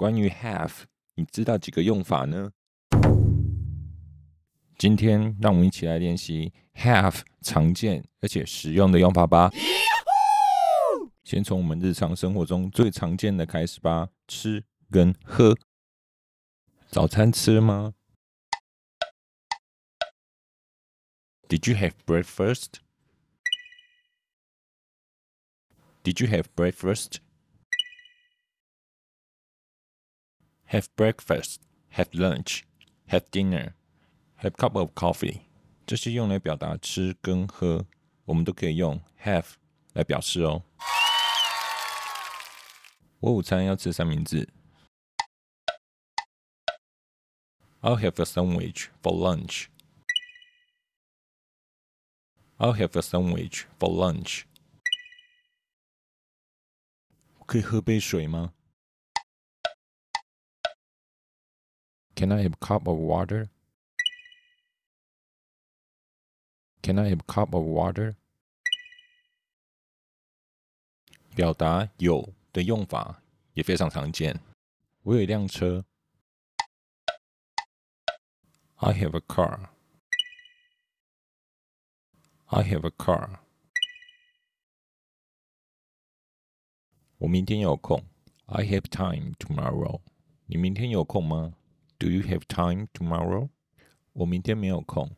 关于 have，你知道几个用法呢？今天让我们一起来练习 have 常见而且实用的用法吧。先从我们日常生活中最常见的开始吧，吃跟喝。早餐吃了吗？Did you have breakfast? Did you have breakfast? Have breakfast, have lunch, have dinner, have cup of coffee。这些用来表达吃跟喝，我们都可以用 have 来表示哦。我午餐要吃三明治。I'll have a sandwich for lunch. I'll have a sandwich for lunch. 可以喝杯水吗 ？Can I have a cup of water? Can I have a cup of water? 表达有的用法也非常常见。我有一辆车。I have a car. I have a car. 我明天有空。I have time tomorrow. 你明天有空吗 ？Do you have time tomorrow? 我明天没有空。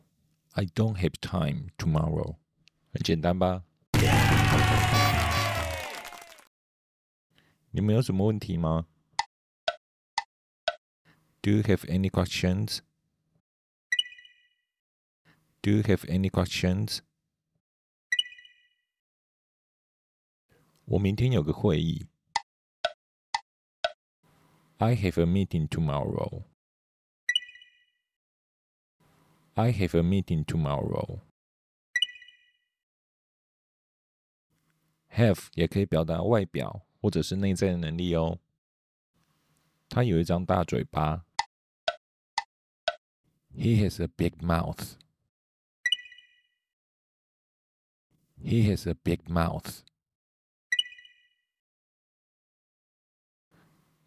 I don't have time tomorrow. 很简单吧？你们有什么问题吗？Do you have any questions? Do you have any questions? 我明天有个会议。I have a meeting tomorrow. I have a meeting tomorrow. Have 也可以表达外表或者是内在的能力哦。他有一张大嘴巴。He has a big mouth. He has a big mouth.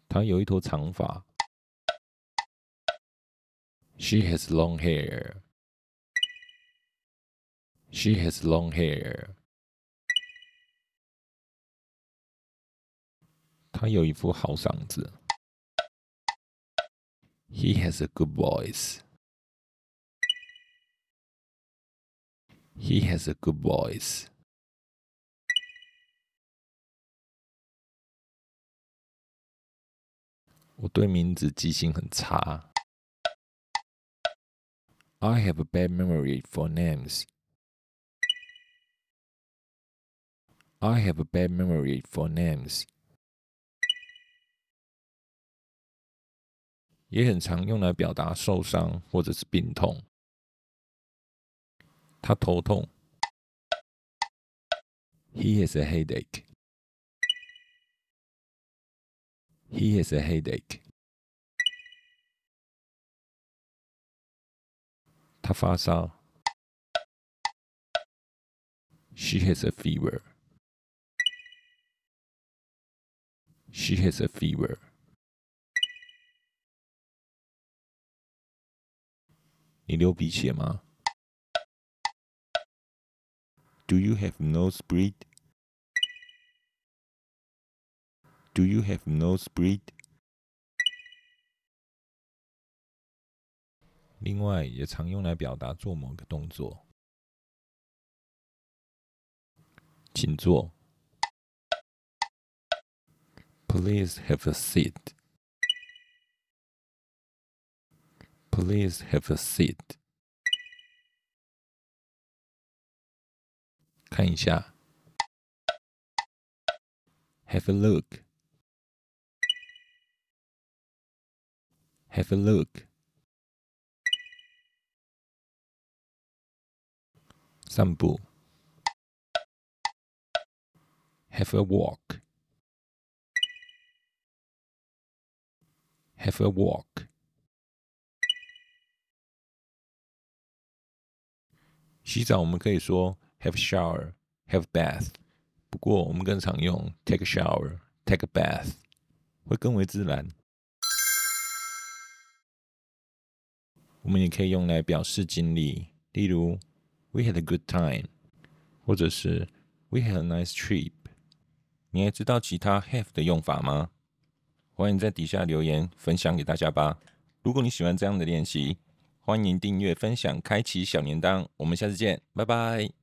她有一头长发。 She has long hair. She has long hair. 她有一副好嗓子。He has a good voice. He has a good voice. 我对名字记性很差。 I have a bad memory for names. I have a bad memory for names. 也很常用来表达受伤或者是病痛。他头痛。He has a headache. He has a headache. Tafasa. She has a fever. She has a fever. Do you have nosebleed? Do you have nosebleed? 另外，也常用来表达做某个动作。请坐。Please have a seat. Please have a seat. 看一下。Have a look. Have a look. 散步，have a walk，have a walk。洗澡我们可以说 have a shower，have bath，不过我们更常用 take a shower，take a bath，会更为自然。我们也可以用来表示经历，例如 We had a good time，或者是 We had a nice trip。你还知道其他 have 的用法吗？欢迎在底下留言分享给大家吧。如果你喜欢这样的练习，欢迎订阅、分享、开启小铃铛。我们下次见，拜拜。